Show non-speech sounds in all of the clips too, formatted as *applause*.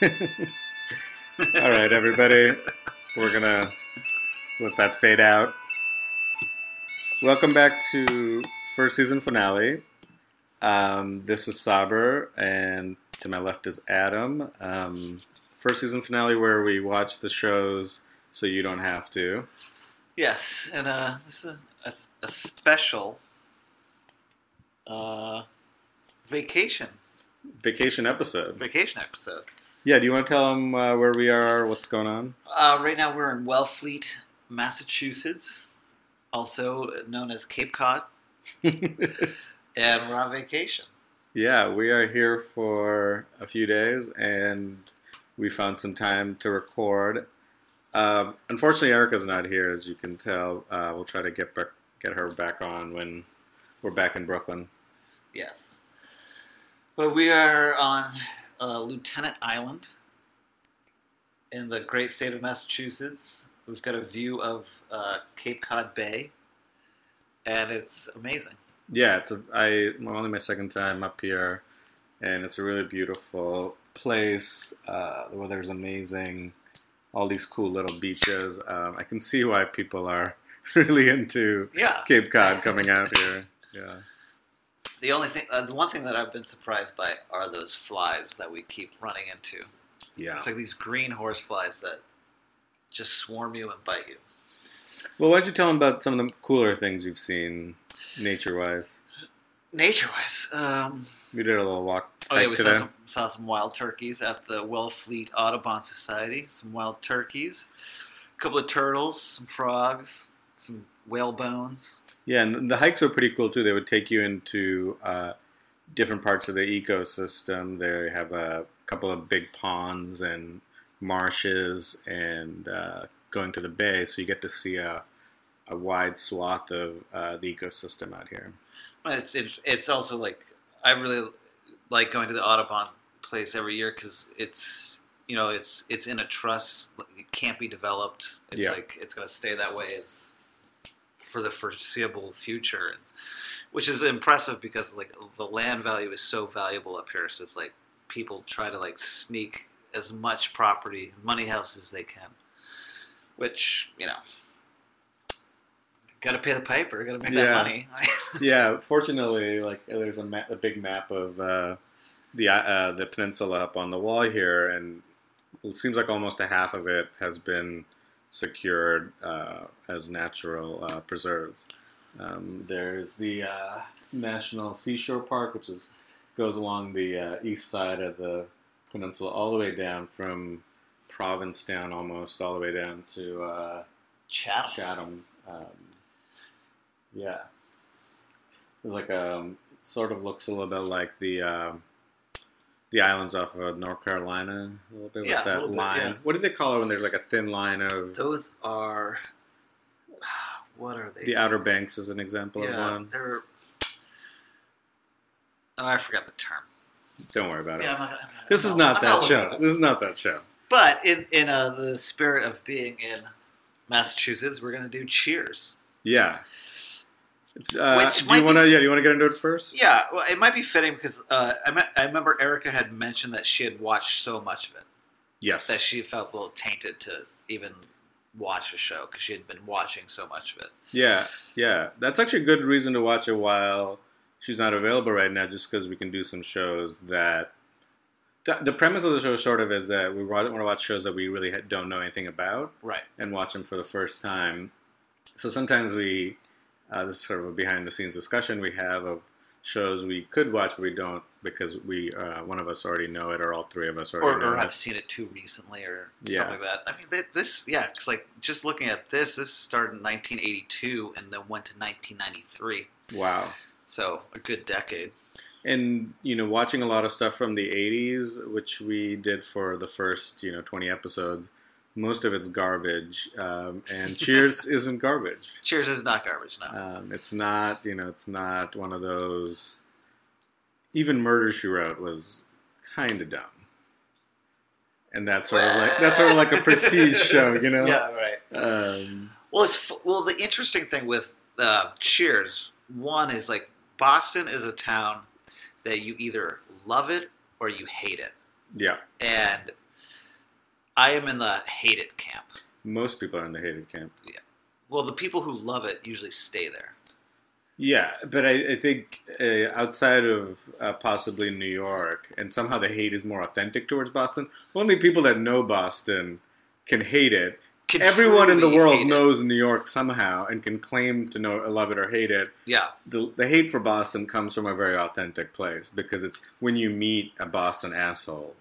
*laughs* All right, everybody. We're gonna let that fade out. Welcome back to first season finale. Um, this is Saber, and to my left is Adam. Um, first season finale where we watch the shows so you don't have to. Yes, and uh, this is a, a, a special uh, vacation Vacation episode. vacation episode. Yeah, do you want to tell them uh, where we are, what's going on? Uh, right now we're in Wellfleet, Massachusetts, also known as Cape Cod, *laughs* and we're on vacation. Yeah, we are here for a few days, and we found some time to record. Um, unfortunately, Erica's not here, as you can tell. Uh, we'll try to get back, get her back on when we're back in Brooklyn. Yes, but we are on uh, Lieutenant Island in the great state of Massachusetts. We've got a view of uh, Cape Cod Bay, and it's amazing. Yeah, it's a I only my second time up here, and it's a really beautiful place. Uh, the is amazing. All these cool little beaches. Um, I can see why people are *laughs* really into Yeah. Cape Cod coming out here. Yeah. The only thing, uh, the one thing that I've been surprised by are those flies that we keep running into. Yeah. It's like these green horse flies that just swarm you and bite you. Well, why don't you tell them about some of the cooler things you've seen nature-wise? Nature-wise, um, We did a little walk oh yeah, we saw some, saw some wild turkeys at the Wellfleet Audubon Society. Some wild turkeys, a couple of turtles, some frogs, some whale bones. Yeah, and the hikes were pretty cool too. They would take you into uh, different parts of the ecosystem. They have a couple of big ponds and marshes, and uh, going to the bay, so you get to see a, a wide swath of uh, the ecosystem out here. But it's it's, it's also like I really like going to the Audubon place every year because it's you know it's it's in a trust. It can't be developed. It's Yeah. like it's going to stay that way as for the foreseeable future, which is impressive because like the land value is so valuable up here. So it's like people try to like sneak as much property, money house as they can, which you know. Got to pay the piper. Got to make Yeah. that money. *laughs* yeah, fortunately, like there's a, ma- a big map of uh, the uh, the peninsula up on the wall here, and it seems like almost a half of it has been secured uh, as natural uh, preserves. Um, there's the uh, National Seashore Park, which is goes along the uh, east side of the peninsula, all the way down from Provincetown, almost all the way down to uh, Chatham. Chatham. Um, yeah, like um, it sort of looks a little bit like the um, the islands off of North Carolina, a little bit Yeah, with that bit, line. yeah. What do they call it when there's like a thin line of Those are what are they? the Outer Banks? Is an example of one. they're. Oh, I forgot the term. Don't worry about Yeah, it. I'm not, I'm This is I'm not I'm that show. This is not that show. But in in uh, the spirit of being in Massachusetts, we're gonna do Cheers. Yeah. Uh, Which do you want to? Yeah, do you want to get into it first? Yeah, well, it might be fitting because uh, I, me- I remember Erica had mentioned that she had watched so much of it Yes. that she felt a little tainted to even watch a show because she had been watching so much of it. Yeah, yeah. That's actually a good reason to watch it while she's not available right now, just because we can do some shows that. The the premise of the show, sort of, is that we want to watch shows that we really don't know anything about Right. and watch them for the first time. So sometimes we, uh, this is sort of a behind the scenes discussion we have of shows we could watch, but we don't because we uh, one of us already know it, or all three of us already or, know or it. have seen it too recently or Yeah. stuff like that. I mean, this, yeah, it's like just looking at this, this started in 1982 and then went to 1993. Wow. So a good decade. and you know watching a lot of stuff from the 80s which we did for the first you know 20 episodes most of it's garbage um, and cheers *laughs* isn't garbage Cheers is not garbage, no. um, it's not you know it's not one of those even murder she wrote was kind of dumb and that's sort of like that's sort of like a prestige *laughs* show you know Yeah, right. um, Well, it's well. The interesting thing with uh, Cheers, one is like Boston is a town that you either love it or you hate it, yeah and I am in the hated camp. Most people are in the hated camp. Yeah. Well, the people who love it usually stay there. Yeah, but I, I think uh, outside of uh, possibly New York, and somehow the hate is more authentic towards Boston. Only people that know Boston can hate it. Can Everyone in the world hate it. knows New York somehow and can claim to know love it or hate it. Yeah, The, the hate for Boston comes from a very authentic place because it's when you meet a Boston asshole.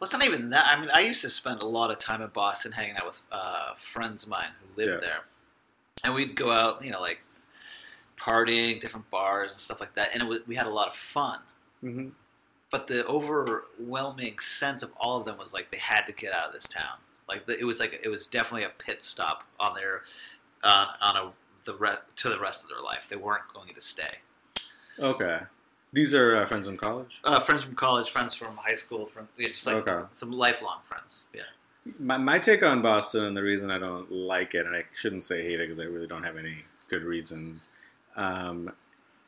Well, it's not even that. I mean, I used to spend a lot of time in Boston hanging out with uh, friends of mine who lived Yeah. there, and we'd go out, you know, like partying, different bars and stuff like that, and it was, we had a lot of fun. Mm-hmm. But the overwhelming sense of all of them was like they had to get out of this town. Like the, it was like it was definitely a pit stop on their uh, on a the re- to the rest of their life. They weren't going to stay. Okay. These are uh, friends from college? Uh, friends from college, friends from high school, from yeah, just like Okay. some lifelong friends. Yeah. My, my take on Boston and the reason I don't like it, and I shouldn't say hate it because I really don't have any good reasons, um,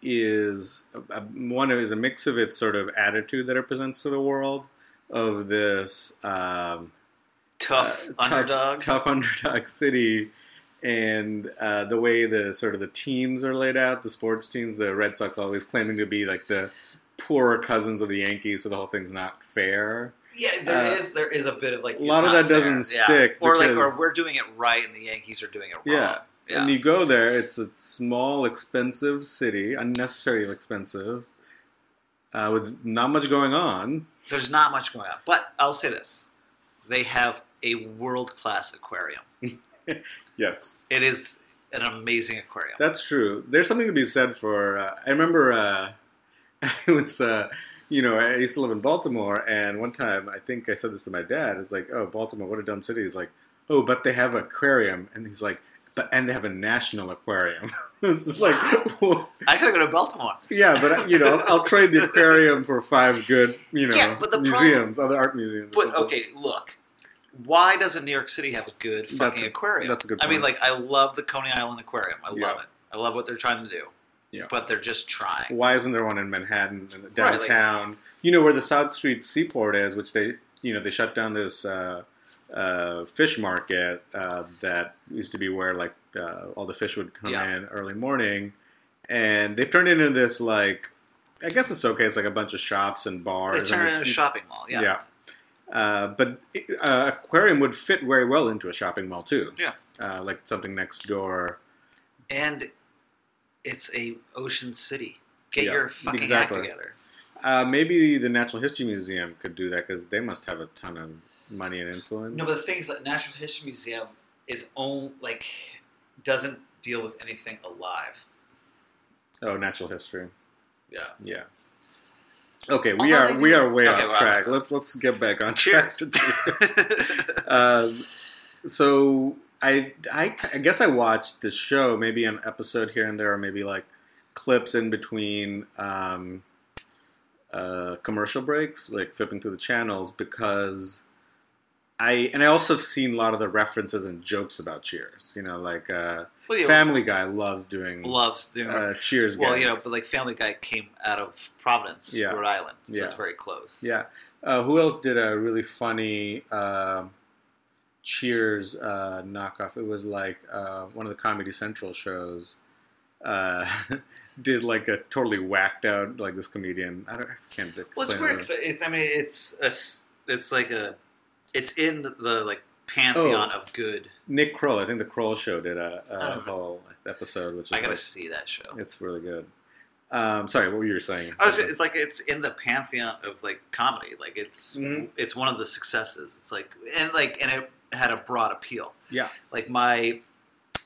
is uh, one is a mix of its sort of attitude that it presents to the world of this um, Tough uh, underdog. tough, tough *laughs* underdog city, and uh, the way the sort of the teams are laid out, the sports teams, the Red Sox always claiming to be like the poorer cousins of the Yankees, so the whole thing's not fair. Yeah, there Uh, is there is a bit of like a lot of that doesn't. Yeah. stick or like or we're doing it right and the Yankees are doing it wrong. Yeah. Yeah. And you go there, it's a small, expensive city, unnecessarily expensive, uh, with not much going on. There's not much going on, but I'll say this: they have a world class aquarium. *laughs* *laughs* Yes, It is an amazing aquarium. that's true. There's something to be said for. Uh, I remember uh, *laughs* I was, uh, you know, I used to live in Baltimore, and one time I think I said this to my dad. It's like, oh, Baltimore, what a dumb city. He's like, oh, but they have an aquarium, and he's like, but and they have a national aquarium. *laughs* it's just like, well, I could go to Baltimore. Yeah, but you know, I'll, I'll trade the aquarium for five good, you know, Yeah, but the problem- museums, other art museums. But okay, look. Why doesn't New York City have a good fucking That's a- aquarium? that's a good Point. I mean, like, I love the Coney Island Aquarium. I Yeah. love it. I love what they're trying to do. Yeah. But they're just trying. why isn't there one in Manhattan, and like- downtown? you know where the South Street Seaport is, which they, you know, they shut down this uh, uh, fish market uh, that used to be where like uh, all the fish would come Yeah. in early morning, and they've turned it into this like, I guess it's okay. It's like a bunch of shops and bars. They and turn it into a shopping mall. Yeah. Yeah. Uh, but uh, aquarium would fit very well into a shopping mall too. Yeah. Uh, like something next door. And it's a ocean city. Get Yeah, your fucking exactly. act together. Uh, maybe the Natural History Museum could do that because they must have a ton of money and influence. No, but the thing is that Natural History Museum is own like doesn't deal with anything alive. oh, natural history. Yeah. Yeah. Okay, we Although are we are way Okay, off wow. track. Let's let's get back on track. Cheers. *laughs* uh, so I, I I guess I watched this show maybe an episode here and there, or maybe like clips in between um, uh, commercial breaks, like flipping through the channels because I and I also have seen a lot of the references and jokes about Cheers. You know, like uh, well, you Family Guy loves doing loves doing. uh, Cheers. well, you know, but like Family Guy came out of Providence, Yeah. Rhode Island, so Yeah. it's very close. Yeah. Uh, who else did a really funny uh, Cheers uh, knockoff? It was like uh, one of the Comedy Central shows. Uh, *laughs* did like a totally whacked out like this comedian. I don't. I can't explain. Well, it's it. weird. 'cause it's, I mean, it's a it's like a, it's in the like pantheon Oh. of good. Nick Kroll. I think the Kroll Show did a, don't know. whole episode, which is I gotta like, see that show. it's really good. Um, sorry, what were you saying? I was, it's like it's in the pantheon of like comedy. Like it's Mhm. it's one of the successes. It's like and like and it had a broad appeal. Yeah. Like my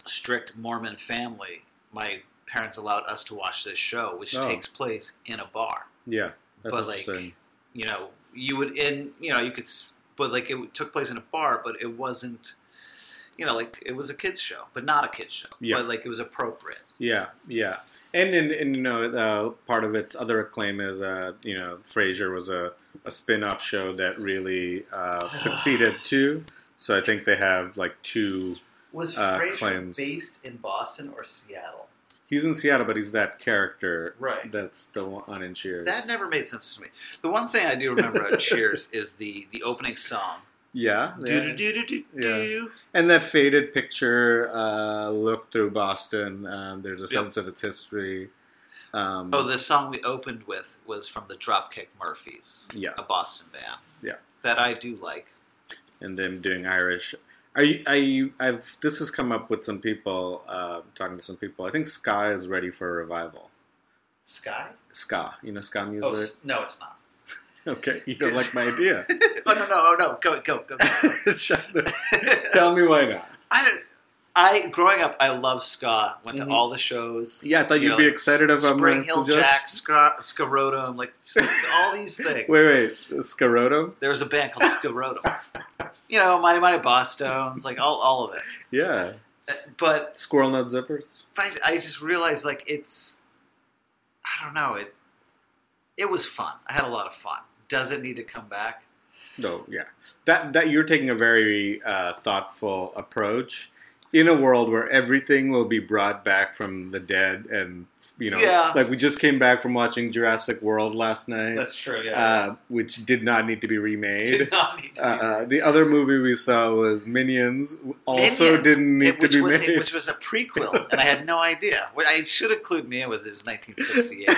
strict Mormon family, my parents allowed us to watch this show, which Oh. takes place in a bar. yeah, that's but like interesting. you know, you would in you know you could, s- but like it took place in a bar, but it wasn't. You know, like it was a kids show, but not a kids show. Yeah. But like it was appropriate. Yeah, yeah, and and, and you know, uh, part of its other acclaim is, uh, you know, Frasier was a, a spin-off show that really uh, *sighs* succeeded too. So I think they have like two. Was Uh, Frasier claims. based in Boston or Seattle? He's in Seattle, but he's that character Right. that's still on in Cheers. That never made sense to me. The one thing I do remember at *laughs* Cheers is the the opening song Yeah, Do do do do do and that faded picture uh, look through Boston. Um, there's a Yep. sense of its history. Um, Oh, the song we opened with was from the Dropkick Murphys, yeah, a Boston band. Yeah. that I do like. and them doing Irish. Are you? I've this has come up with some people. Uh, talking to some people. I think ska is ready for a revival. Sky? Ska, you know ska Oh music. s- no, it's not. *laughs* okay, you don't like my idea. *laughs* oh no no oh no go go go. *laughs* go. Tell me why not. I don't. I growing up, I loved ska. Went Mhm. to all the shows. Yeah, I thought You you'd know, be like excited about Spring Hill suggest- Jack, ska, Skarotum, like like all these *laughs* things. Wait, wait, Scaroto? There was a band called Skarotum. you know, Mighty Mighty Bosstones, like all, all of it. Yeah, Uh, But squirrel nut zippers. I, I just realized like it's I don't know it it was fun. I had a lot of fun. Does it need to come back? No, yeah, that that you're taking a very uh, thoughtful approach in a world where everything will be brought back from the dead, and you know, Yeah. like we just came back from watching Jurassic World last night, That's true. uh, which did not need to be remade. Did not need to Uh, be uh, the other movie we saw was Minions. Also, Minions, didn't need it- to be was made. which was a prequel, and I had no idea. What I should have clued me in was it was 1968. or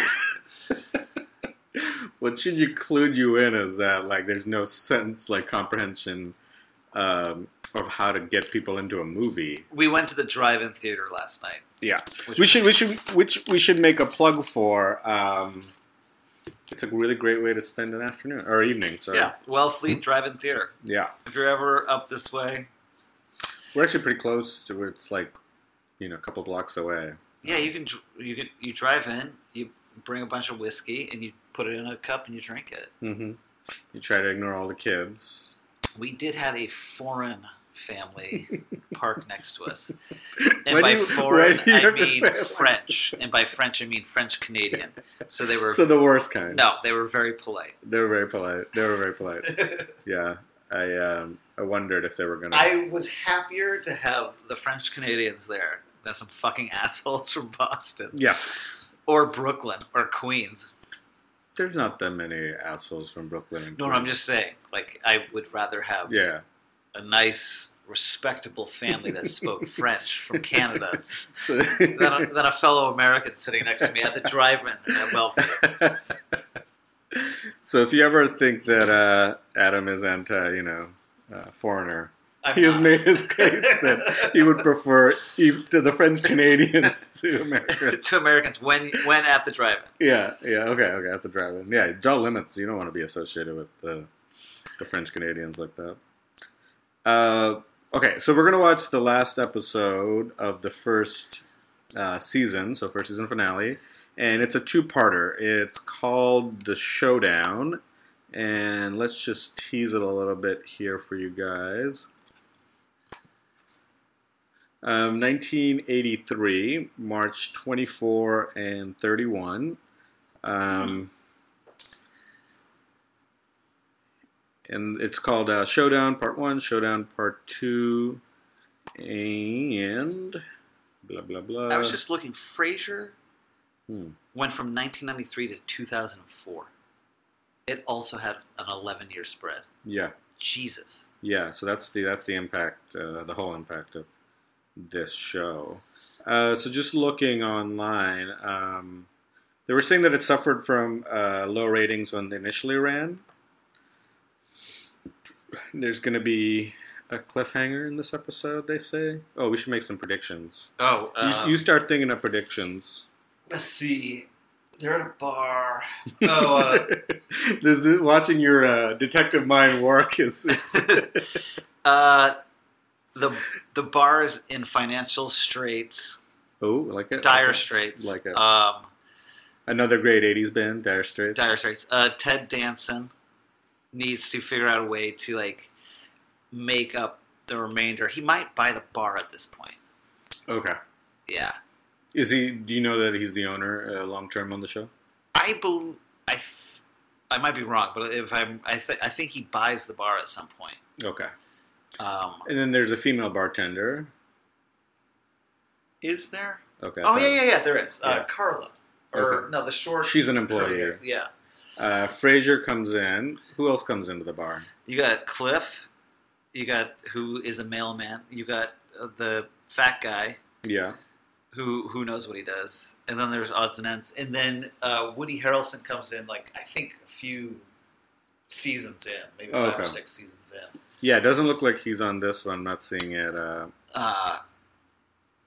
something. *laughs* what should you clue you in is that like there's no sense like comprehension um, of how to get people into a movie. We went to the drive-in theater last night. Yeah, we should we should which we should make a plug for. Um, it's a really great way to spend an afternoon or evening. Sorry. Yeah, Wellfleet Drive-in Theater. yeah. If you're ever up this way, We're actually pretty close to where it's like, you know, a couple blocks away. yeah, you can you can you drive in, you bring a bunch of whiskey, and you put it in a cup and you drink it. Mm-hmm. You try to ignore all the kids. We did have a foreign family park next to us, *laughs* and by you- foreign I mean it like French, and by French I mean French Canadian. So they were So the worst kind. no, they were very polite. They were very polite. They were very polite. *laughs* Yeah. I um, I wondered if they were gonna. I was happier to have the French Canadians there than some fucking assholes from Boston yes. or Brooklyn or Queens. There's not that many assholes from Brooklyn. and No, no, I'm just saying. Like, I would rather have Yeah. A nice, respectable family that spoke *laughs* French from Canada So- than a, than a fellow American sitting next to me at the drive-in at welfare. *laughs* so if you ever think that uh, Adam is anti, you know, uh, foreigner, I'm he has not. made his case that he would prefer *laughs* to the French Canadians to Americans. to Americans when when at the drive-in. Yeah, yeah, okay, okay, at the drive-in. Yeah, draw limits. You don't want to be associated with the the French Canadians like that. Uh, okay, so we're gonna watch the last episode of the first uh, season, so first season finale, and it's a two-parter. It's called The Showdown, and let's just tease it a little bit here for you guys. Um, 1983, March 24 and 31. Um, and it's called uh, Showdown Part 1, Showdown Part 2, and blah, blah, blah. I was just looking. Frasier Hmm. went from 1993 to 2004. It also had an 11-year spread. Yeah, Jesus. yeah. So that's the that's the impact, uh, the whole impact of this show. Uh, so just looking online, um, they were saying that it suffered from uh, low ratings when they initially ran. There's going to be a cliffhanger in this episode. They say. Oh, we should make some predictions. Oh, you, you start thinking of predictions. let's see. They're at a bar. *laughs* Oh, uh, this, this- watching your uh, detective mind work is. is *laughs* uh, the the bar is in financial straits, oh, like it. dire straits. Like it. Um, Another great '80s band, Dire Straits. dire straits. Uh, Ted Danson needs to figure out a way to like make up the remainder. He might buy the bar at this point. Okay. Yeah, Is he? Do you know that he's the owner uh, long term on the show? I believe I. Th- I might be wrong, but if I'm, I, th- I think he buys the bar at some point. Okay. Um, And then there's a female bartender. is there? Okay. Oh yeah, yeah, yeah. There is. Uh, Yeah. Carla, or no, the short. She's an employee. curly- Yeah. Uh, Frasier comes in. Who else comes into the bar? You got Cliff, You got who is a mailman. You got uh, the fat guy Yeah. who who knows what he does, and then there's odds and ends, and then uh, Woody Harrelson comes in like I think a few seasons in, maybe Oh, five or six seasons in. Yeah, it doesn't look like he's on this one. I'm not seeing it. Uh, Uh,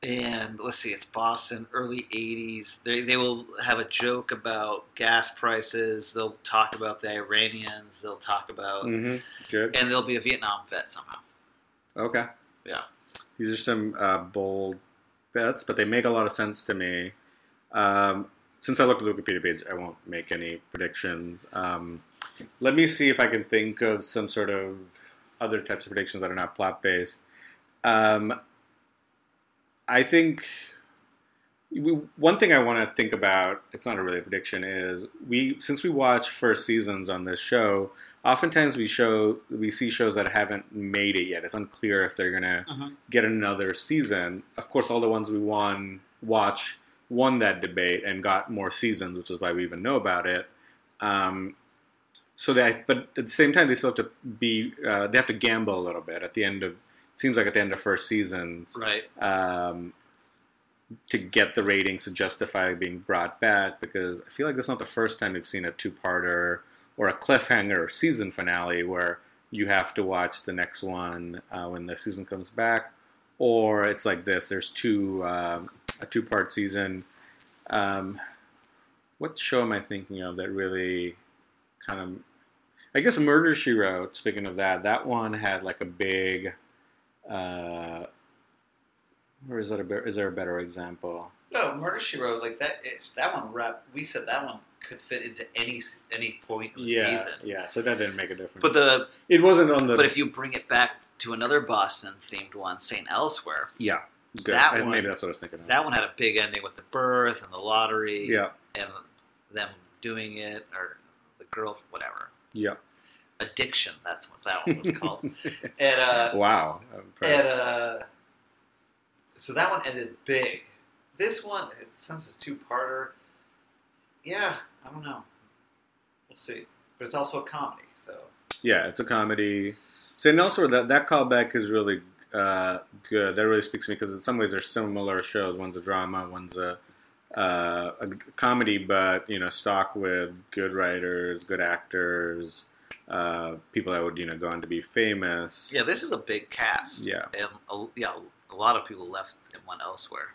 and let's see, it's Boston, early '80s. They they will have a joke about gas prices. They'll talk about the Iranians. They'll talk about, mhm, Good. and there'll be a Vietnam vet somehow. Okay. Yeah. These are some uh, bold bets, but they make a lot of sense to me. Um, since I looked at the Wikipedia page, I won't make any predictions. Um, let me see if I can think of some sort of other types of predictions that are not plot based. Um, I think we, one thing I want to think about, it's not a really a prediction, is we since we watch first seasons on this show, oftentimes we show we see shows that haven't made it yet. It's unclear if they're gonna Mhm. get another season. Of course, all the ones we won watch won that debate and got more seasons, which is why we even know about it. Um, so that, but at the same time, they still have to be. Uh, they have to gamble a little bit at the end of. Seems like at the end of first seasons, Right. um, to get the ratings to justify being brought back because I feel like this is not the first time we've seen a two-parter or a cliffhanger season finale where you have to watch the next one uh, when the season comes back, or it's like this. There's two um, a two-part season. Um, what show am I thinking of that really kind of? I guess Murder She Wrote. Speaking of that, that one had like a big. Uh, or is that a be- is there a better example? No, Murder She Wrote, like that. That one. We said that one could fit into any any point in the Yeah, season. yeah. So that didn't make a difference. But the it wasn't on the. but if you bring it back to another Boston themed one, St. Elsewhere, yeah, good. that And one- maybe that's what I was thinking. Of. that one had a big ending with the birth and the lottery. yeah, and them doing it or the girl whatever yeah. Addiction that's what that one was *laughs* called and uh wow. And uh so that one ended big this one it sounds a two-parter yeah i don't know we'll see but it's also a comedy so Yeah, it's a comedy. St. also that that callback is really uh, good. That really speaks to me because in some ways they're similar shows. One's a drama, one's a, uh, a comedy, but you know, stock with good writers, good actors, uh, people that would you know go on to be famous. yeah this is a big cast Yeah. and a, yeah a lot of people left and went elsewhere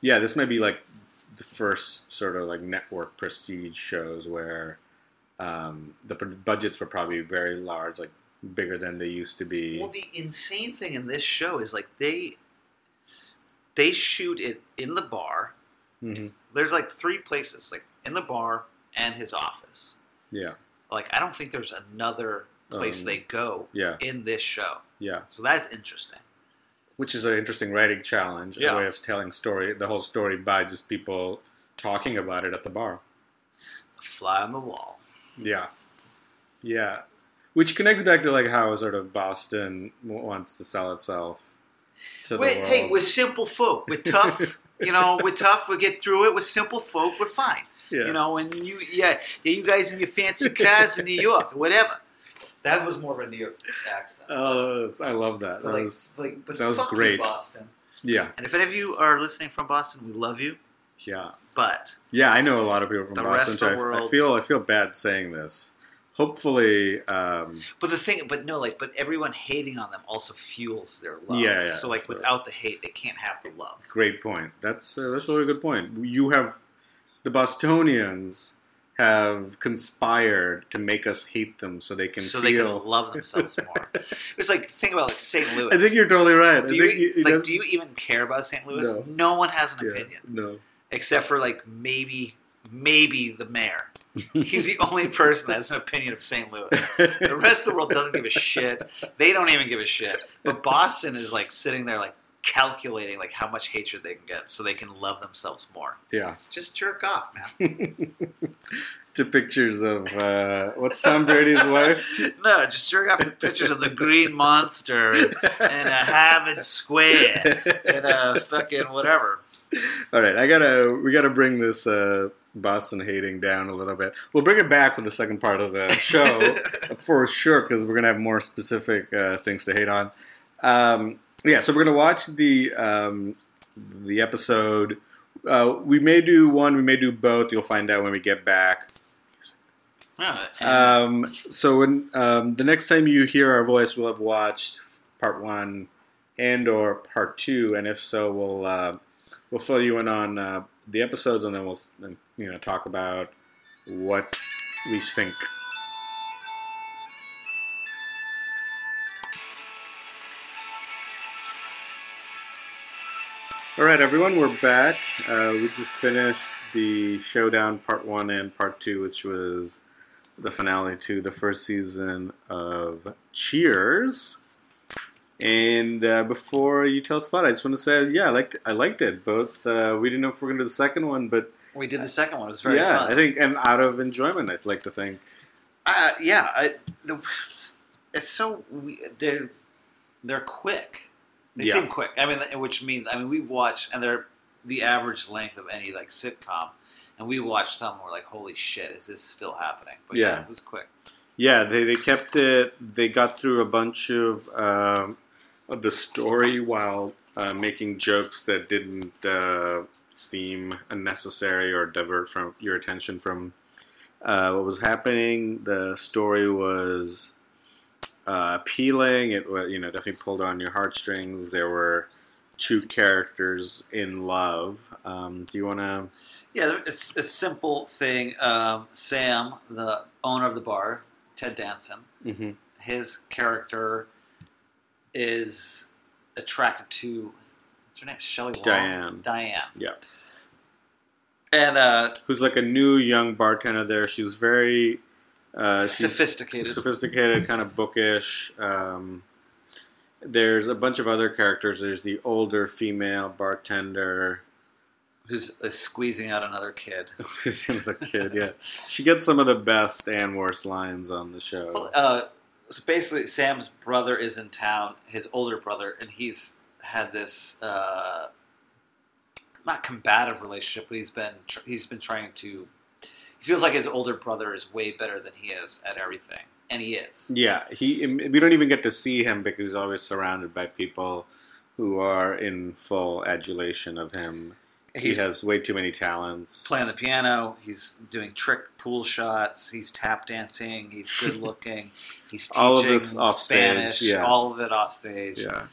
Yeah, this might be like the first sort of like network prestige shows where um, the pr- budgets were probably very large, like bigger than they used to be. Well, the insane thing in this show is like they they shoot it in the bar. hmm There's like three places, like in the bar and his office. Yeah, Like I don't think there's another place Um, they go yeah, in this show. yeah. So that's interesting. Which is an interesting writing challenge, Yeah. a way of telling story, the whole story by just people talking about it at the bar. A fly on the wall. Yeah, yeah. Which connects back to like how sort of Boston wants to sell itself to the Wait, world. hey, we're simple folk. We're tough. *laughs* you know, we're tough. We get through it. We're simple folk. We're fine. Yeah. You know, and you, yeah, yeah, you guys in your fancy cars in New *laughs* York, whatever. That was more of a New York accent. Oh, I love that. That like, was like, but that was great. Boston. yeah, And if any of you are listening from Boston, we love you. yeah. But Yeah, I know a lot of people from The Boston. rest of I, the I feel I feel bad saying this. Hopefully, um, but the thing, but no, like, but everyone hating on them also fuels their love. Yeah, yeah, so like, without the hate, they can't have the love. great point. That's uh, that's a really good point. You have the Bostonians have conspired to make us hate them so they can so they can love themselves more. *laughs* It's like think about like St. Louis. I think you're totally right. Do you, you- like? Do you even care about St. Louis? No. one has an yeah, opinion No. except for like maybe, maybe the mayor. He's the only person that has an opinion of St. Louis. The rest of the world doesn't give a shit. They don't even give a shit. But Boston is like sitting there like calculating like how much hatred they can get so they can love themselves more. yeah. Just jerk off, man. *laughs* to pictures of uh, what's Tom Brady's wife? *laughs* No, just jerk off to pictures of the green monster and, and a Harvard Square and a fucking whatever. All right, I gotta we gotta bring this uh, and hating down a little bit. We'll bring it back for the second part of the show *laughs* for sure because we're gonna have more specific uh, things to hate on. Um, yeah, so we're gonna watch the um, the episode. Uh, we may do one, we may do both. You'll find out when we get back. Um, so when um, the next time you hear our voice, we'll have watched part one and or part two, and if so, we'll uh, we'll fill you in on uh, the episodes, and then we'll you know talk about what we think. All right, everyone, we're back. Uh, we just finished the showdown part one and part two, which was the finale to the first season of Cheers. And uh, before you tell Spot, I just want to say, yeah, I liked I liked it. Both uh, we didn't know if we're going to do the second one, but we did the second one. It was very yeah, fun. I think and out of enjoyment, I'd like to think. Uh, yeah, I, the, it's so they're they're quick. They Yeah. seem quick. I mean, which means I mean we've watched and they're the average length of any like sitcom, and we watched some. We're like, holy shit, is this still happening? But yeah, Yeah. it was quick. Yeah, they, they kept it. They got through a bunch of um, of the story while uh, making jokes that didn't uh, seem unnecessary or divert from your attention from uh, what was happening. The story was uh, appealing. It was you know definitely pulled on your heartstrings. There were two characters in love. Um, do you want to? Yeah, it's a simple thing. Um, Sam, the owner of the bar, Ted Danson, Mm-hmm. his character is attracted to what's her name? Shelley Long? Diane. Diane. Yeah. And uh, Who's like a new young bartender there? She's very uh, sophisticated. sophisticated, kind of bookish. Um, there's a bunch of other characters. There's the older female bartender. who's uh, squeezing out another kid. *laughs* The kid? Yeah, she gets some of the best and worst lines on the show. Well, uh, so basically, Sam's brother is in town, his older brother, and he's had this uh, not combative relationship, but he's been tr- he's been trying to. He feels like his older brother is way better than he is at everything, and he is. Yeah, he. We don't even get to see him because he's always surrounded by people who are in full adulation of him. He's he has way too many talents. playing the piano. He's doing trick pool shots. He's tap dancing. He's good *laughs* looking. He's teaching All of this off stage, Spanish. yeah. All of it off stage. Yeah.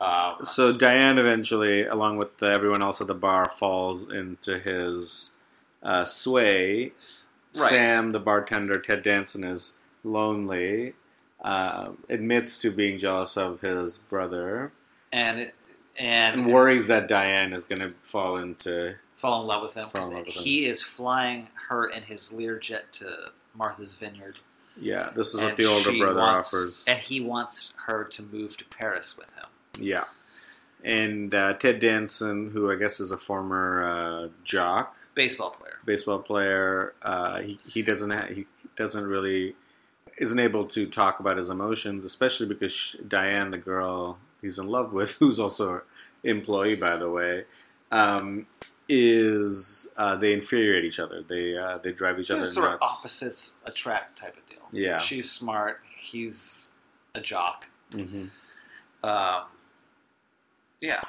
Um, So Diane eventually, along with everyone else at the bar, falls into his uh, sway. Right. Sam, the bartender, Ted Danson, is lonely. Uh, admits to being jealous of his brother and it- and, and worries that Diane is going to fall into. fall in love with him. 'cause Fall in love with him. he is flying her in his Learjet to Martha's Vineyard. Yeah, this is what the older brother wants- offers. and he wants her to move to Paris with him. Yeah. And uh, Ted Danson, who I guess is a former uh, jock, Baseball player. baseball player. Uh, he he doesn't ha- he doesn't really isn't able to talk about his emotions, especially because sh Diane, the girl he's in love with, *laughs* who's also an employee by the way, um, is uh, they infuriate each other. They uh, they drive each So other sort of opposites attract type of deal. Yeah. She's smart. He's a jock. hmm Um, yeah.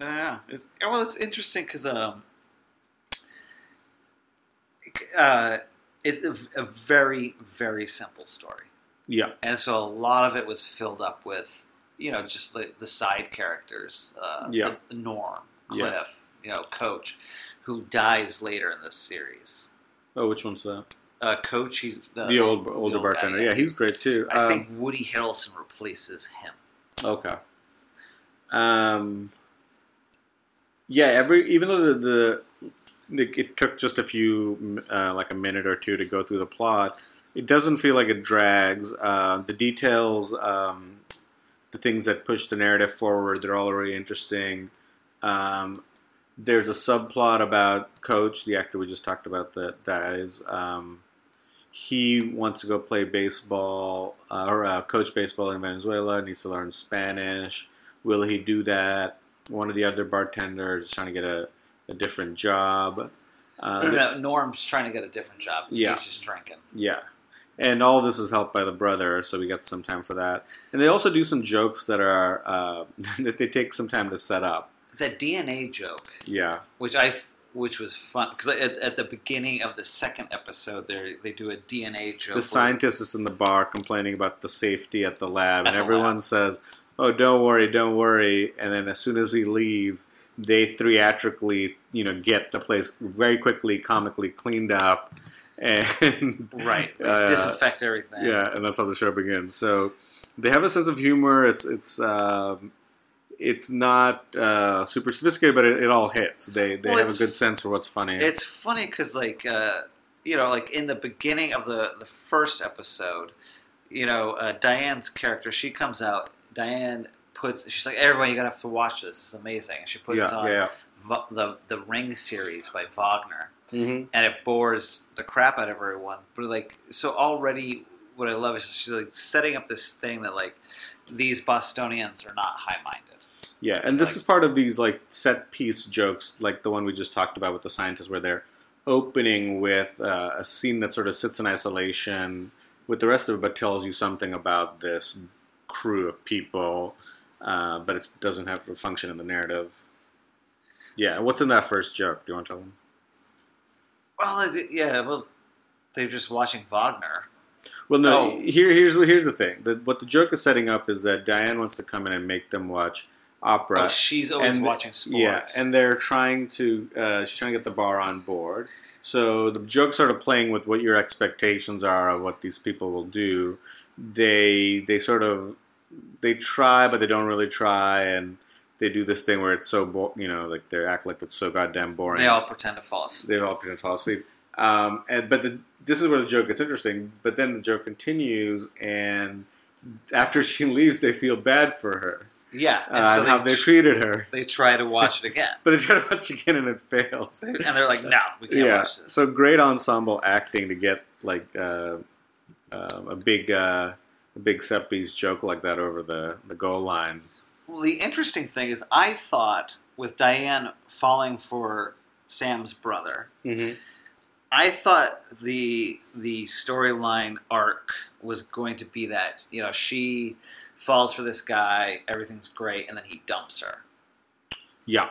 Yeah. It's, well, it's interesting because um, uh, it's a, a very, very simple story. Yeah, And so a lot of it was filled up with, you know, just the, the side characters. Uh, Yeah. the- Norm, Yeah. Cliff, you know, Coach, who dies later in this series. Oh, which one's that? Uh, Coach, he's the, The old older old bartender. yeah. yeah, he's great too. I Um, think Woody Harrelson replaces him. Okay. Um. Yeah, every even though the, the it, took just a few uh, like a minute or two to go through the plot, it doesn't feel like it drags. Uh, the details, um, the things that push the narrative forward, they're all really interesting. Um, there's a subplot about Coach, the actor we just talked about that dies. Um, he wants to go play baseball uh, or uh, coach baseball in Venezuela. Needs to learn Spanish. Will he do that? One of the other bartenders is trying to get a, a different job. Uh, No, no, Norm's trying to get a different job. Yeah. He's just drinking. Yeah. And all this is helped by the brother, so we got some time for that. And they also do some jokes that are uh, *laughs* that they take some time to set up. The DNA joke, Yeah, which I which was fun because at, at the beginning of the second episode, they they do a DNA joke. the scientist is in the bar complaining about the safety at the lab, At and the everyone lab. says, "Oh, don't worry, don't worry." And then as soon as he leaves, they theatrically, you know, get the place very quickly, comically cleaned up, and right *laughs* uh, disinfect everything. Yeah, and that's how the show begins. So they have a sense of humor. It's it's um, it's not uh, super sophisticated, but it, it all hits. They they Well, have a good sense for what's funny. It's funny because, like, uh, you know, like in the beginning of the the first episode, you know, uh, Diane's character, she comes out. Diane puts, she's like, everyone, you gotta have to watch this. It's amazing. And she puts yeah, on yeah, Va- the the Ring series by Wagner, yeah. hmm and it bores the crap out of everyone. But like, so already, what I love is she's like setting up this thing that like these Bostonians are not high minded. Yeah, and this Like- is part of these like set piece jokes, like the one we just talked about with the scientists, where they're opening with uh, a scene that sort of sits in isolation with the rest of it, but tells you something about this crew of people, uh, but it doesn't have to function in the narrative. Yeah, what's in that first joke? Do you want to tell them? Well, it- yeah, well, they're just watching Wagner. Well, no. Oh. Here, here's here's the thing. The, what the joke is setting up is that Diane wants to come in and make them watch opera. Oh, she's always And- watching sports. Yeah, and they're trying to uh, she's trying to get the bar on board. So the joke's sort of playing with what your expectations are of what these people will do. They they sort of they try, but they don't really try, and they do this thing where it's so bo- you know like they act like it's so goddamn boring. they all pretend to fall asleep. they all pretend to fall asleep. Um, and but the, this is where the joke gets interesting. But then the joke continues, and after she *laughs* leaves, they feel bad for her Yeah, uh, so and how they, they treated her. they try to watch it again, *laughs* But they try to watch it again and it fails. and they're like, "No, we can't yeah. watch this." So great ensemble acting to get like uh, um, a big uh, big set piece joke like that over the, the goal line. well, the interesting thing is, I thought with Diane falling for Sam's brother, Mm-hmm. I thought the the storyline arc was going to be that you know she falls for this guy, everything's great, and then he dumps her. Yeah.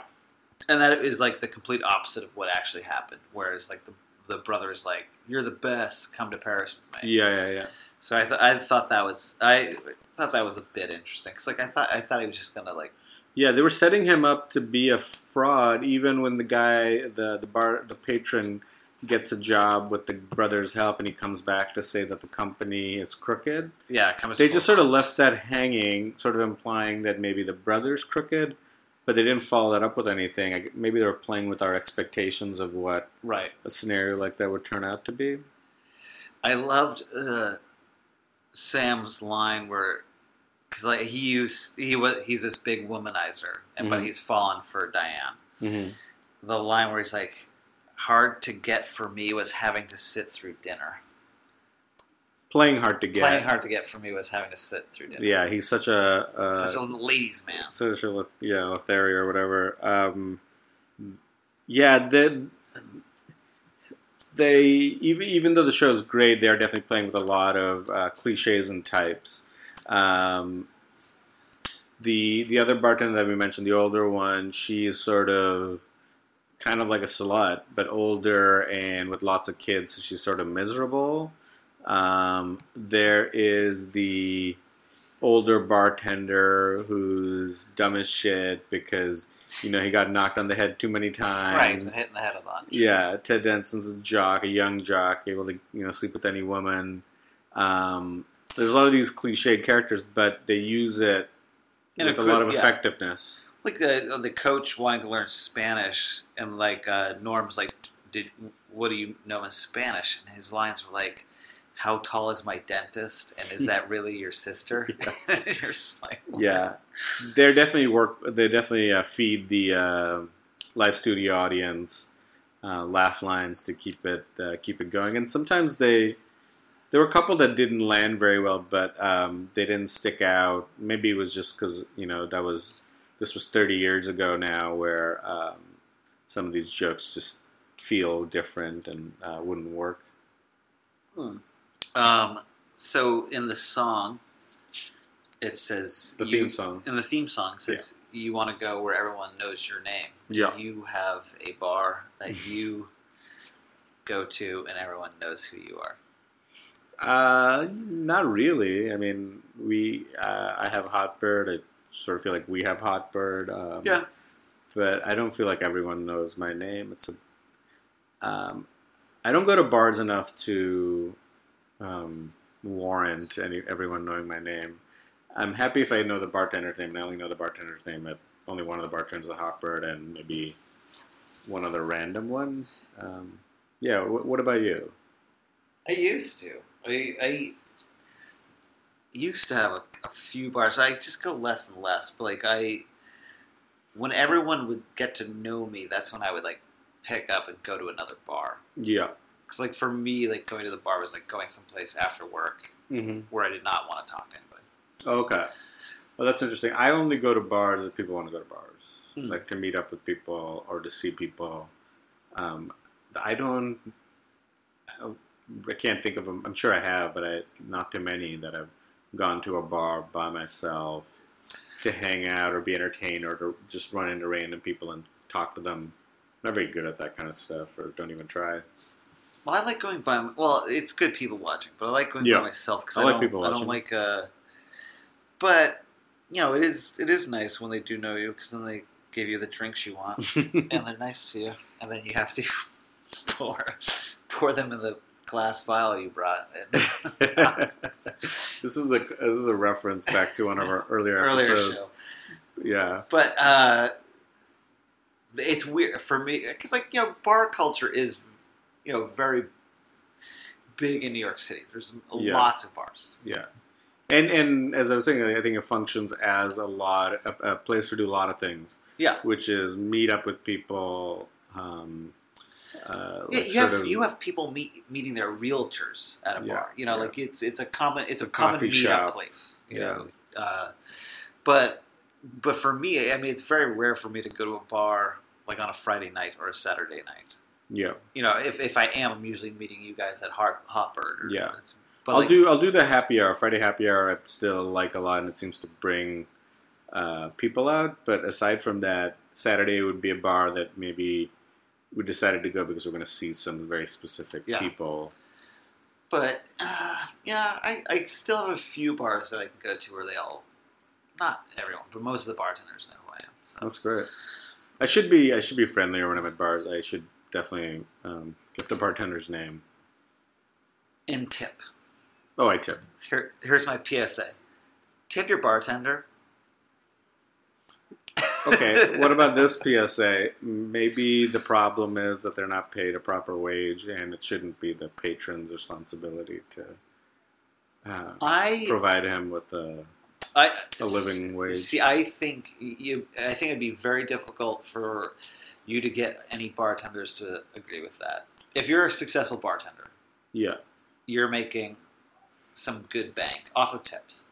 and that is like the complete opposite of what actually happened. Whereas like the the brother is like, "You're the best. Come to Paris with me." Yeah, yeah, yeah. So I thought I thought that was I thought that was a bit interesting because like I thought I thought he was just gonna like Yeah, they were setting him up to be a fraud even when the guy, the the bar, the patron gets a job with the brother's help and he comes back to say that the company is crooked. yeah They just sort of left that hanging, sort of implying that maybe the brother's crooked, but they didn't follow that up with anything. I- Maybe they were playing with our expectations of what right. a scenario like that would turn out to be. I loved uh, Sam's line where because like he used he was he's this big womanizer and but Mhm. he's fallen for Diane. Mm-hmm. The line where he's like, "Hard to get for me was having to sit through dinner." Playing hard to get. Playing hard to get for me was having to sit through dinner. Yeah, he's such a, a Such a ladies' man. such a yeah Lothario or whatever. Um, yeah, they, they even even though the show is great, they are definitely playing with a lot of uh, cliches and types. Um, the the other bartender that we mentioned, the older one, she's sort of kind of like a slut, but older and with lots of kids, so she's sort of miserable. Um, there is the older bartender who's dumb as shit because you know he got knocked on the head too many times. Right, he's been hitting the head a bunch. Yeah, Ted Danson's a jock, a young jock, able to you know sleep with any woman. Um, there's a lot of these cliched characters, but they use it In a with a, lot of yeah. effectiveness. Like the the coach wanting to learn Spanish, and like uh, Norm's like, "Did what do you know in Spanish?" And his lines were like, "How tall is my dentist?" And is that really your sister? *laughs* *laughs* You're just like, what? Yeah, they're definitely work. They definitely uh, feed the uh, live studio audience uh, laugh lines to keep it uh, keep it going. And sometimes they there were a couple that didn't land very well, but um, they didn't stick out. Maybe it was just because you know that was this was 30 years ago now, where um, some of these jokes just feel different and uh, wouldn't work. Um, so in the song, it says The you- theme song. In the theme song, it says you want to go where everyone knows your name. Yeah. You have a bar that you go to, and everyone knows who you are. Uh, not really. I mean, we. Uh, I have Hotbird. I sort of feel like we have Hotbird. Um, Yeah. But I don't feel like everyone knows my name. It's a. Um, I don't go to bars enough to um, warrant any everyone knowing my name. I'm happy if I know the bartender's name. and I only know the bartender's name at only one of the bartenders, the Hotbird, and maybe one other random one. Um, yeah. Wh- what about you? I used to. I, I used to have a, a few bars. I just go less and less. But like I, when everyone would get to know me, that's when I would like pick up and go to another bar. Yeah. Because like for me, like going to the bar was like going someplace after work Mm-hmm. where I did not want to talk to anybody. Okay. Well, that's interesting. I only go to bars if people want to go to bars, Hmm. like to meet up with people or to see people. Um, I don't. I can't think of them. I'm sure I have, but I not too many that I've gone to a bar by myself to hang out or be entertained or to just run into random people and talk to them. I'm not very good at that kind of stuff, or don't even try. Well, I like going by. Well, it's good people watching, but I like going Yeah. by myself because I I, like don't. people I don't like. Uh, but you know, it is it is nice when they do know you because then they give you the drinks you want *laughs* and they're nice to you, and then you have to *laughs* pour pour them in the glass vial you brought. *laughs* This is a this is a reference back to one of our earlier earlier episodes. show, Yeah. but uh, it's weird for me because like you know, bar culture is you know very big in New York City. There's Yeah. lots of bars. Yeah, and and as I was saying, I think it functions as a lot a, a place to do a lot of things. Yeah. which is meet up with people. Um, uh, Yeah, you have of- you have people meet, meeting their realtors at a Yeah, bar. You know, yeah. like it's it's a common it's a, A common meetup place. You Yeah. know, uh, but but for me, I mean, it's very rare for me to go to a bar like on a Friday night or a Saturday night. Yeah. You know, if, if I am, I'm usually meeting you guys at Hot Hotbird. Or, Yeah. But I'll like, do I'll do the happy hour Friday happy hour. I still like a lot, and it seems to bring uh, people out. But aside from that, Saturday would be a bar that maybe we decided to go because we're going to see some very specific Yeah. people. But uh, yeah, I, I still have a few bars that I can go to where they all, not everyone, but most of the bartenders know who I am. So. That's great. I should be I should be friendlier when I'm at bars. I should definitely um, get the bartender's name. and tip. Oh, I tip. Here, here's my PSA. Tip your bartender. Okay, *laughs* what about this PSA? Maybe the problem is that they're not paid a proper wage, and it shouldn't be the patron's responsibility to uh, I, provide him with a, I a living wage. See, I think you. I think it'd be very difficult for you to get any bartenders to agree with that. If you're a successful bartender, Yeah, you're making some good bank off of tips,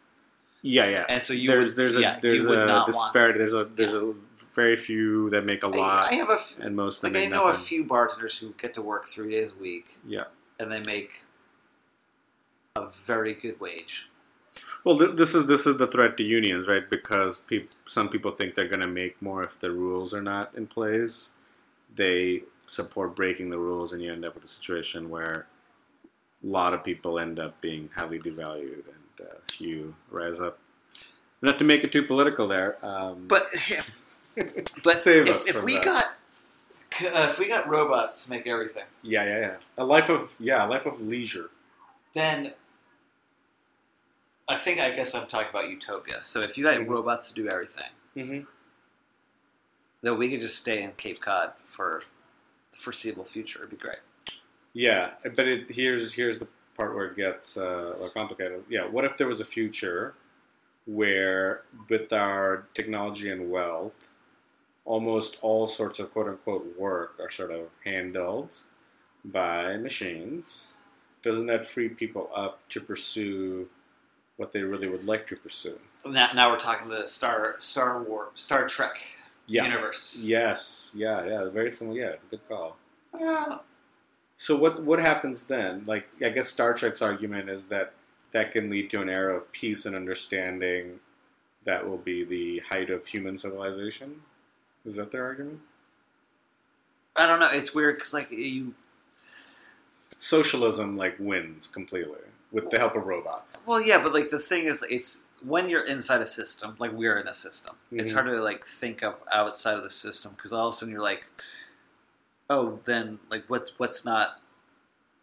yeah, yeah. and so you there's would, there's a yeah, there's a not want. disparity. There's a there's a very few that make a lot, I, I have a f- and most like I know a few bartenders who get to work three days a week, Yeah. and they make a very good wage. Well, th- this is this is the threat to unions, right? Because peop- some people think they're going to make more if the rules are not in place. They support breaking the rules, and you end up with a situation where a lot of people end up being highly devalued, and uh, few rise up. Not to make it too political, there. Um, But *laughs* but Save if, us if we that. got uh, if we got robots to make everything, yeah, yeah, yeah. A life of yeah, a life of leisure. then I think I guess I'm talking about utopia. So if you had Mhm. robots to do everything, Mm-hmm. then we could just stay in Cape Cod for the foreseeable future. It'd be great. Yeah, but it, here's here's the part where it gets uh, complicated. Yeah, what if there was a future where, with our technology and wealth, almost all sorts of quote unquote work are sort of handled by machines? Doesn't that free people up to pursue what they really would like to pursue? Now, now we're talking the Star Star War Star Trek Yeah. universe. Yes. Yeah. Yeah. Very similar. Yeah. Good call. Uh, So what what happens then? Like I guess Star Trek's argument is that that can lead to an era of peace and understanding that will be the height of human civilization. Is that their argument? I don't know. It's weird because like you. Socialism like wins completely with the help of robots. Well, yeah, but like the thing is, it's when you're inside a system, like we're in a system. It's Mhm. hard to like think of outside of the system because all of a sudden you're like, oh, then like what's what's not?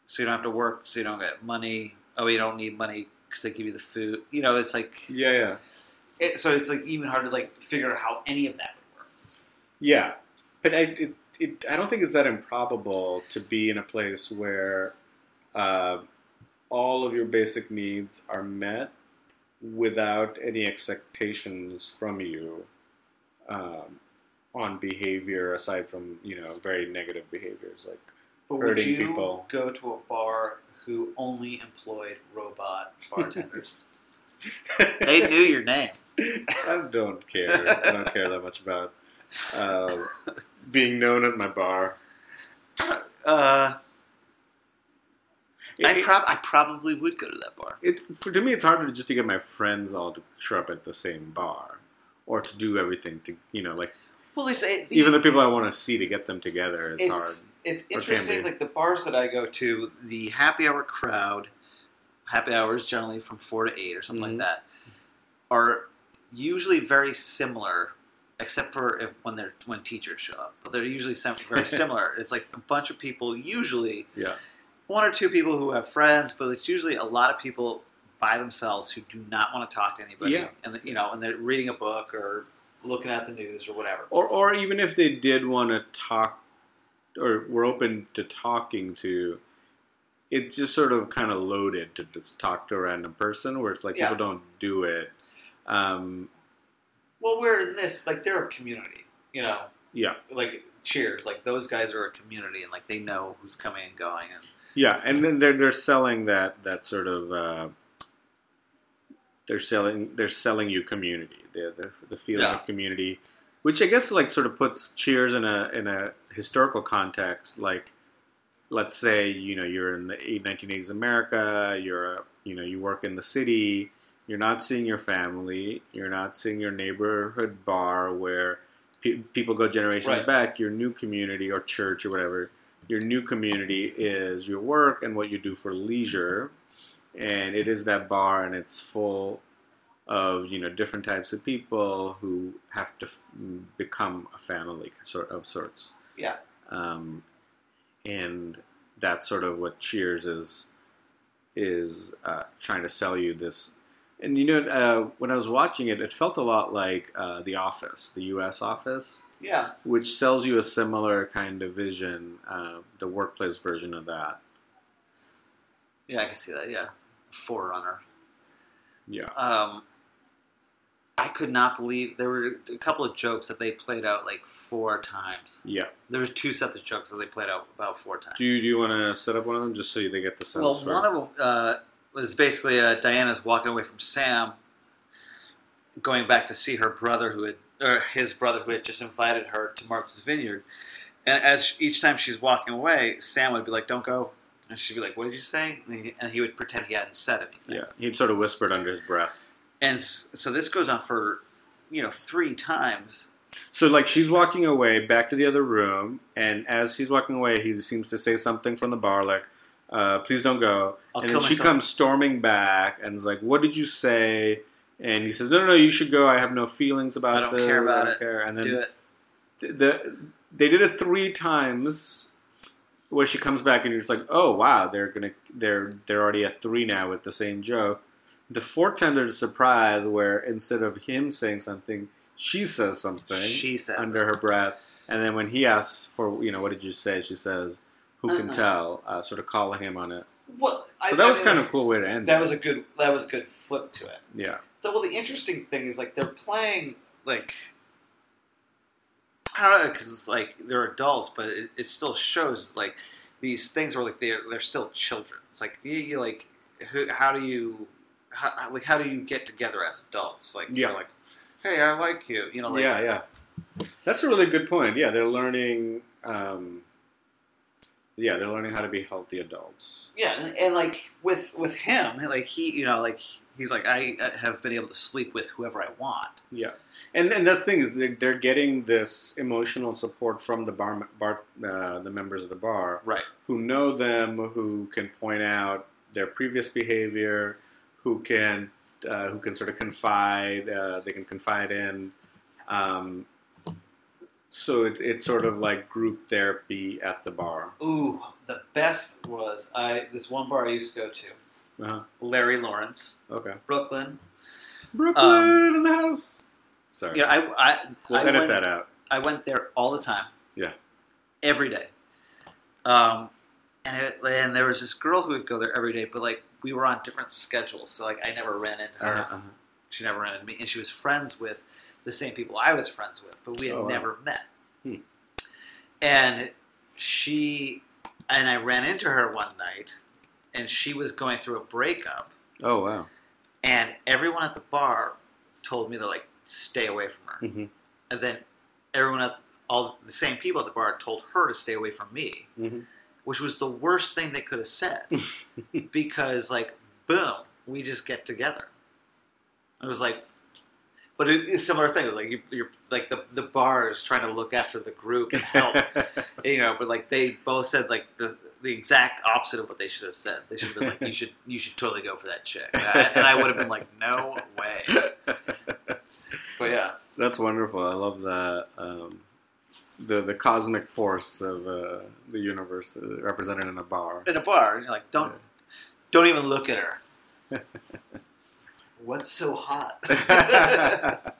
So you don't have to work, so you don't get money. Oh, you don't need money because they give you the food. You know, it's like Yeah, yeah. it, so it's like even hard to like figure out how any of that would work. Yeah, but I, it, it, I don't think it's that improbable to be in a place where uh, all of your basic needs are met without any expectations from you um, on behavior aside from you know very negative behaviors like But would you people. go to a bar who only employed robot bartenders? *laughs* they knew your name. I don't care. I don't care that much about uh, being known at my bar. Uh, I, prob- I probably would go to that bar. it's for, to me it's harder just to get my friends all to show up at the same bar or to do everything to you know like Well, they say even the people i want to see to get them together is it's hard it's interesting. Like the bars that I go to, the happy hour crowd, happy hours generally from four to eight or something Mhm. like that, are usually very similar, except for if, when they're when teachers show up. But they're usually very *laughs* similar. It's like a bunch of people, usually yeah one or two people who have friends, but it's usually a lot of people by themselves who do not want to talk to anybody. Yeah. And you know, and they're reading a book or looking at the news or whatever. or, or even if they did want to talk or were open to talking to it's just sort of kind of loaded to just talk to a random person where it's like Yeah. people don't do it um, Well, we're in this like they're a community, you know. yeah Like Cheers, like those guys are a community, and like they know who's coming and going, and Yeah, and then they're they're selling that that sort of uh, they're selling they're selling you community, the the, the feeling Yeah. of community, which I guess like sort of puts Cheers in a in a historical context. Like, let's say you know you're in the 1980s America, you're a, you know you work in the city, you're not seeing your family, you're not seeing your neighborhood bar where pe- people go generations Right. back, your new community or church or whatever your new community is your work and what you do for leisure. And it is that bar and it's full of you know different types of people who have to f- become a family sort of sorts. Yeah, um, and that's sort of what cheers is is uh, trying to sell you this and you know uh, when i was watching it it felt a lot like uh, the office the us office yeah. which sells you a similar kind of vision, uh, the workplace version of that. Yeah, I can see that. Yeah, Forerunner. Yeah, Um, I could not believe there were a couple of jokes that they played out like four times. yeah. There was two sets of jokes that they played out about four times. Do you, do you want to set up one of them just so they get the sense? well, for, one of them uh, was basically uh, Diane's walking away from Sam, going back to see her brother who had, or his brother who had just invited her to Martha's Vineyard. And as each time she's walking away, Sam would be like, "Don't go," and she'd be like, "What did you say?" And he, and he would pretend he hadn't said anything. yeah, he'd sort of whispered under his breath. And so this goes on for, you know, three times. So like she's walking away back to the other room, and as she's walking away, he seems to say something from the bar like, uh, "Please don't go." I'll and then she myself. comes storming back and is like, "What did you say?" And he says, "No, no, no, you should go. I have no feelings about I don't this. care about I don't it. Care. And then Do it. the they did it three times where she comes back and you're just like oh wow they're gonna they're they're already at three now with the same joke the fourth time there's a surprise where instead of him saying something she says something She says under it. her breath and then when he asks for you know what did you say she says who can Uh-uh. tell uh, sort of calling him on it Well, so that was kind of a cool way to end that it. was a good that was a good flip to it. yeah So, well, the interesting thing is like they're playing like I don't know because it's like they're adults, but it, it still shows like these things where like they're they're still children. It's like you, you like who, how do you how, like how do you get together as adults? Like Yeah. you're like, hey, I like you. You know, like yeah, yeah. That's a really good point. Yeah, they're learning. Um, Yeah, they're learning how to be healthy adults. Yeah, and, and like with with him, like he, you know, like he's like I have been able to sleep with whoever I want. Yeah, and and the thing is, they're, they're getting this emotional support from the bar, bar uh, the members of the bar, Right. who know them, who can point out their previous behavior, who can uh, who can sort of confide. Uh, they can confide in. Um, so it, it's sort of like group therapy at the bar. Ooh, the best was I this one bar I used to go to, Uh-huh. Larry Lawrence, Okay, Brooklyn. Brooklyn in the house. Sorry, Yeah, I I, we'll I edit went, that out. I went there all the time. Yeah. Every day. Um, and it, and there was this girl who would go there every day, but like we were on different schedules, so like I never ran into her. Uh-huh, uh-huh. She never ran into me, and she was friends with the same people I was friends with, but we had Oh, wow. never met. Hmm. And she and I ran into her one night, and she was going through a breakup, Oh wow. and everyone at the bar told me to like stay away from her. hmm and then everyone at all the same people at the bar told her to stay away from me, hmm which was the worst thing they could have said *laughs* because like boom, we just get together. It was like, but it, it's a similar thing. Like you, you're like the the bar is trying to look after the group and help, *laughs* you know. But like they both said like the the exact opposite of what they should have said. They should have been like, you should you should totally go for that chick, and I, and I would have been like, no way. But yeah, That's wonderful. I love that. Um, the the cosmic force of uh, the universe represented in a bar. in a bar, and you're like, don't don't even look at her. *laughs* What's so hot? *laughs* I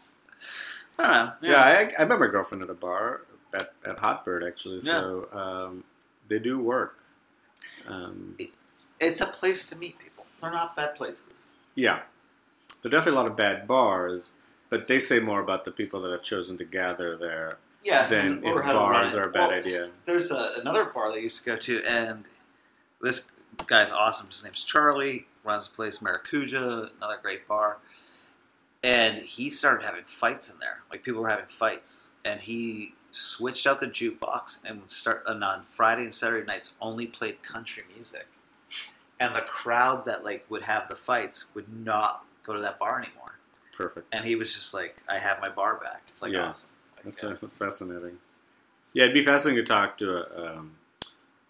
don't know. yeah, I, I met my girlfriend at a bar at, at Hotbird actually. So um, they do work. Um, it's a place to meet people. They're not bad places. yeah, there are definitely a lot of bad bars, but they say more about the people that have chosen to gather there Yeah, than if how to run bars are a bad Well, idea. There's a, another bar that I used to go to, and this guy's awesome. His name's Charlie. Runs the place Maracuja, another great bar. And he started having fights in there. Like people were having fights, and he switched out the jukebox and would start and on Friday and Saturday nights only played country music. And the crowd that like would have the fights would not go to that bar anymore. Perfect. And he was just like, "I have my bar back." It's like Yeah. awesome. Like, That's, yeah. that's fascinating. Yeah, it'd be fascinating to talk to a, um,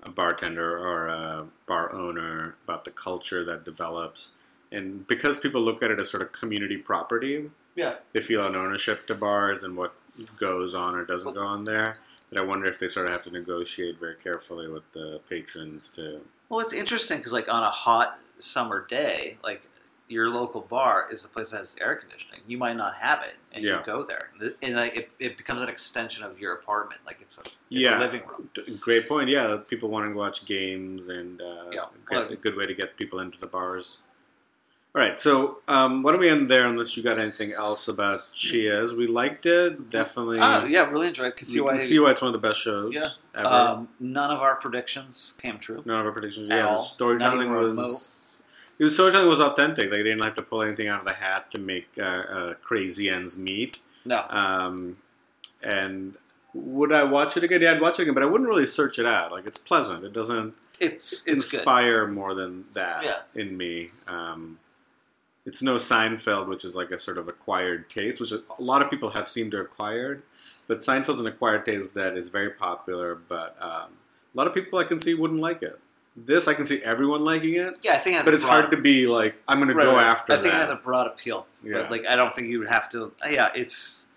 a bartender or a bar owner about the culture that develops. And because people look at it as sort of community property, yeah. they feel an ownership to bars and what goes on or doesn't go on there. But I wonder if they sort of have to negotiate very carefully with the patrons to. Well, it's interesting because, like, on a hot summer day, like your local bar is the place that has air conditioning. You might not have it, and Yeah. you go there, and, like, it, it becomes an extension of your apartment. Like it's a it's Yeah. a living room. Great point. Yeah, people wanting to watch games and uh, Yeah. Well- a good way to get people into the bars. All right, so um, why don't we end there unless you got anything else about Cheers? We liked it, definitely. Oh yeah, really enjoyed. it. Could see why. can see why it's one of the best shows Yeah. ever. um, none of our predictions came true. None of our predictions. at Yeah, the all. storytelling Not even was. was authentic. Like they didn't have to pull anything out of the hat to make uh, uh, crazy ends meet. No, Um, and would I watch it again? Yeah, I'd watch it again, but I wouldn't really search it out. Like it's pleasant. It doesn't it's it's good. inspire more than that Yeah. in me. Um, it's no Seinfeld, which is like a sort of acquired taste, which a lot of people have seemed to acquired. But Seinfeld's an acquired taste that is very popular, but um, a lot of people I can see wouldn't like it. This I can see everyone liking it, Yeah, I think it but it's broad- hard to be like I'm going to go right. after I think it has a broad appeal. Yeah. But like, I don't think you would have to. Yeah, it's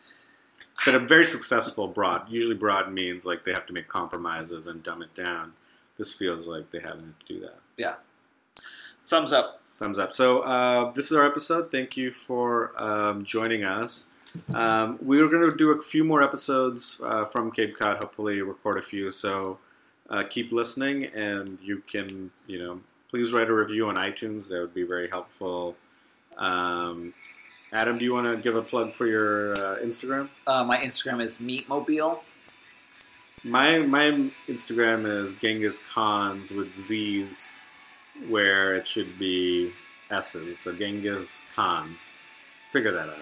but a very successful broad. Usually, broad means like they have to make compromises and dumb it down. This feels like they haven't had to do that. Yeah. Thumbs up. Thumbs up. So uh, this is our episode. Thank you for um, joining us. Um, we are going to do a few more episodes uh, from Cape Cod. Hopefully, record a few. So uh, keep listening, and you can, you know, please write a review on iTunes. That would be very helpful. Um, Adam, do you want to give a plug for your uh, Instagram? Uh, my Instagram is Meatmobile. My my Instagram is Genghis Khans with Z's, where it should be S's. So Genghis Khans. Figure that out.